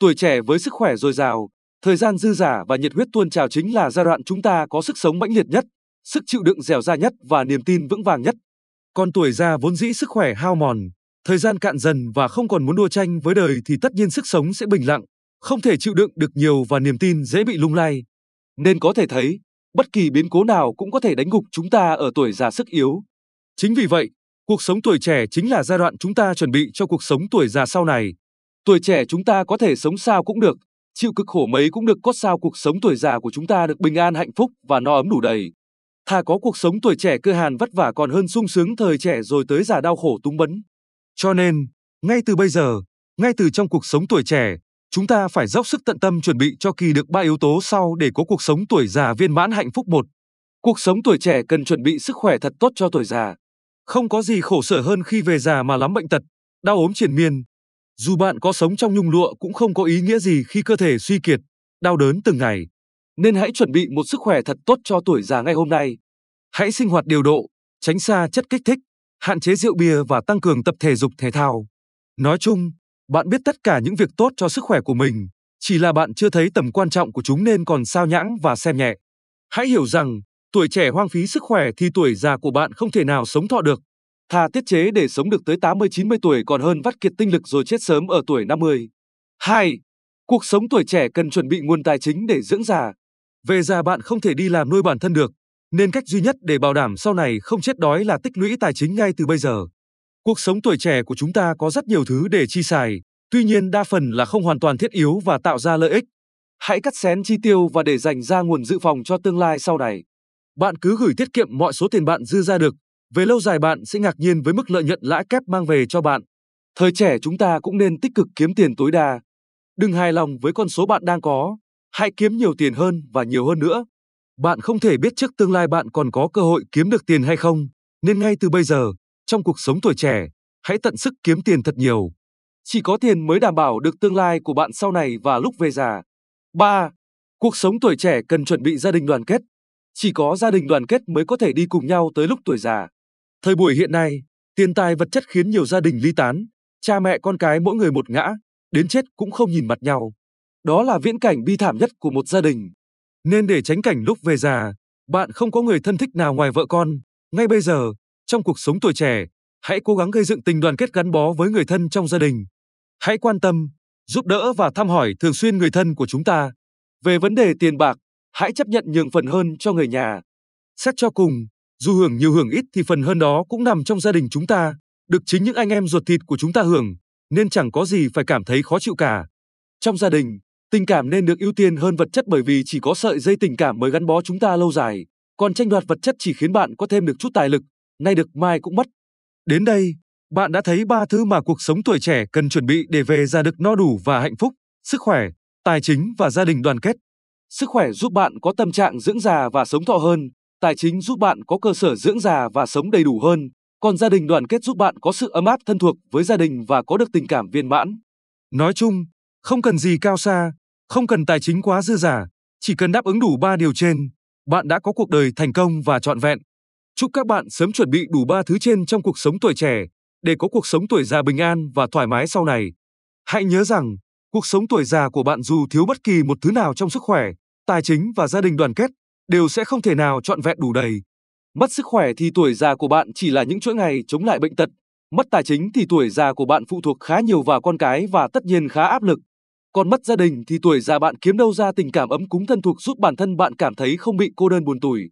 tuổi trẻ với sức khỏe dồi dào, thời gian dư dả và nhiệt huyết tuôn trào chính là giai đoạn chúng ta có sức sống mãnh liệt nhất, sức chịu đựng dẻo dai nhất và niềm tin vững vàng nhất. Còn tuổi già vốn dĩ sức khỏe hao mòn, thời gian cạn dần và không còn muốn đua tranh với đời thì tất nhiên sức sống sẽ bình lặng, không thể chịu đựng được nhiều và niềm tin dễ bị lung lay. Nên có thể thấy, bất kỳ biến cố nào cũng có thể đánh gục chúng ta ở tuổi già sức yếu. Chính vì vậy, cuộc sống tuổi trẻ chính là giai đoạn chúng ta chuẩn bị cho cuộc sống tuổi già sau này. Tuổi trẻ chúng ta có thể sống sao cũng được, chịu cực khổ mấy cũng được cốt sao cuộc sống tuổi già của chúng ta được bình an hạnh phúc và no ấm đủ đầy. Thà có cuộc sống tuổi trẻ cơ hàn vất vả còn hơn sung sướng thời trẻ rồi tới già đau khổ túng bấn. Cho nên, ngay từ bây giờ, ngay từ trong cuộc sống tuổi trẻ, chúng ta phải dốc sức tận tâm chuẩn bị cho kỳ được ba yếu tố sau để có cuộc sống tuổi già viên mãn hạnh phúc một. Cuộc sống tuổi trẻ cần chuẩn bị sức khỏe thật tốt cho tuổi già. Không có gì khổ sở hơn khi về già mà lắm bệnh tật, đau ốm triền miên. Dù bạn có sống trong nhung lụa cũng không có ý nghĩa gì khi cơ thể suy kiệt, đau đớn từng ngày. Nên hãy chuẩn bị một sức khỏe thật tốt cho tuổi già ngay hôm nay. Hãy sinh hoạt điều độ, tránh xa chất kích thích, hạn chế rượu bia và tăng cường tập thể dục thể thao. Nói chung, bạn biết tất cả những việc tốt cho sức khỏe của mình, chỉ là bạn chưa thấy tầm quan trọng của chúng nên còn sao nhãng và xem nhẹ. Hãy hiểu rằng, tuổi trẻ hoang phí sức khỏe thì tuổi già của bạn không thể nào sống thọ được. Thà tiết chế để sống được tới 80-90 tuổi còn hơn vắt kiệt tinh lực rồi chết sớm ở tuổi 50. 2. Cuộc sống tuổi trẻ cần chuẩn bị nguồn tài chính để dưỡng già. Về già bạn không thể đi làm nuôi bản thân được, nên cách duy nhất để bảo đảm sau này không chết đói là tích lũy tài chính ngay từ bây giờ. Cuộc sống tuổi trẻ của chúng ta có rất nhiều thứ để chi xài, tuy nhiên đa phần là không hoàn toàn thiết yếu và tạo ra lợi ích. Hãy cắt xén chi tiêu và để dành ra nguồn dự phòng cho tương lai sau này. Bạn cứ gửi tiết kiệm mọi số tiền bạn dư ra được, về lâu dài bạn sẽ ngạc nhiên với mức lợi nhuận lãi kép mang về cho bạn. Thời trẻ chúng ta cũng nên tích cực kiếm tiền tối đa. Đừng hài lòng với con số bạn đang có, hãy kiếm nhiều tiền hơn và nhiều hơn nữa. Bạn không thể biết trước tương lai bạn còn có cơ hội kiếm được tiền hay không, nên ngay từ bây giờ, trong cuộc sống tuổi trẻ, hãy tận sức kiếm tiền thật nhiều. Chỉ có tiền mới đảm bảo được tương lai của bạn sau này và lúc về già. 3. Cuộc sống tuổi trẻ cần chuẩn bị gia đình đoàn kết. Chỉ có gia đình đoàn kết mới có thể đi cùng nhau tới lúc tuổi già. Thời buổi hiện nay, tiền tài vật chất khiến nhiều gia đình ly tán, cha mẹ con cái mỗi người một ngã, đến chết cũng không nhìn mặt nhau. Đó là viễn cảnh bi thảm nhất của một gia đình. Nên để tránh cảnh lúc về già, bạn không có người thân thích nào ngoài vợ con, ngay bây giờ, trong cuộc sống tuổi trẻ, hãy cố gắng gây dựng tình đoàn kết gắn bó với người thân trong gia đình. Hãy quan tâm, giúp đỡ và thăm hỏi thường xuyên người thân của chúng ta. Về vấn đề tiền bạc, hãy chấp nhận nhường phần hơn cho người nhà. Xét cho cùng, dù hưởng nhiều hưởng ít thì phần hơn đó cũng nằm trong gia đình chúng ta, được chính những anh em ruột thịt của chúng ta hưởng, nên chẳng có gì phải cảm thấy khó chịu cả. Trong gia đình, tình cảm nên được ưu tiên hơn vật chất bởi vì chỉ có sợi dây tình cảm mới gắn bó chúng ta lâu dài, còn tranh đoạt vật chất chỉ khiến bạn có thêm được chút tài lực, nay được mai cũng mất. Đến đây, bạn đã thấy ba thứ mà cuộc sống tuổi trẻ cần chuẩn bị để về già được no đủ và hạnh phúc, sức khỏe, tài chính và gia đình đoàn kết. Sức khỏe giúp bạn có tâm trạng dưỡng già và sống thọ hơn, tài chính giúp bạn có cơ sở dưỡng già và sống đầy đủ hơn, còn gia đình đoàn kết giúp bạn có sự ấm áp thân thuộc với gia đình và có được tình cảm viên mãn. Nói chung, không cần gì cao xa, không cần tài chính quá dư giả, chỉ cần đáp ứng đủ ba điều trên, bạn đã có cuộc đời thành công và trọn vẹn. Chúc các bạn sớm chuẩn bị đủ ba thứ trên trong cuộc sống tuổi trẻ, để có cuộc sống tuổi già bình an và thoải mái sau này. Hãy nhớ rằng, cuộc sống tuổi già của bạn dù thiếu bất kỳ một thứ nào trong sức khỏe, tài chính và gia đình đoàn kết, đều sẽ không thể nào trọn vẹn đủ đầy. Mất sức khỏe thì tuổi già của bạn chỉ là những chuỗi ngày chống lại bệnh tật. Mất tài chính thì tuổi già của bạn phụ thuộc khá nhiều vào con cái và tất nhiên khá áp lực. Còn mất gia đình thì tuổi già bạn kiếm đâu ra tình cảm ấm cúng thân thuộc giúp bản thân bạn cảm thấy không bị cô đơn buồn tủi.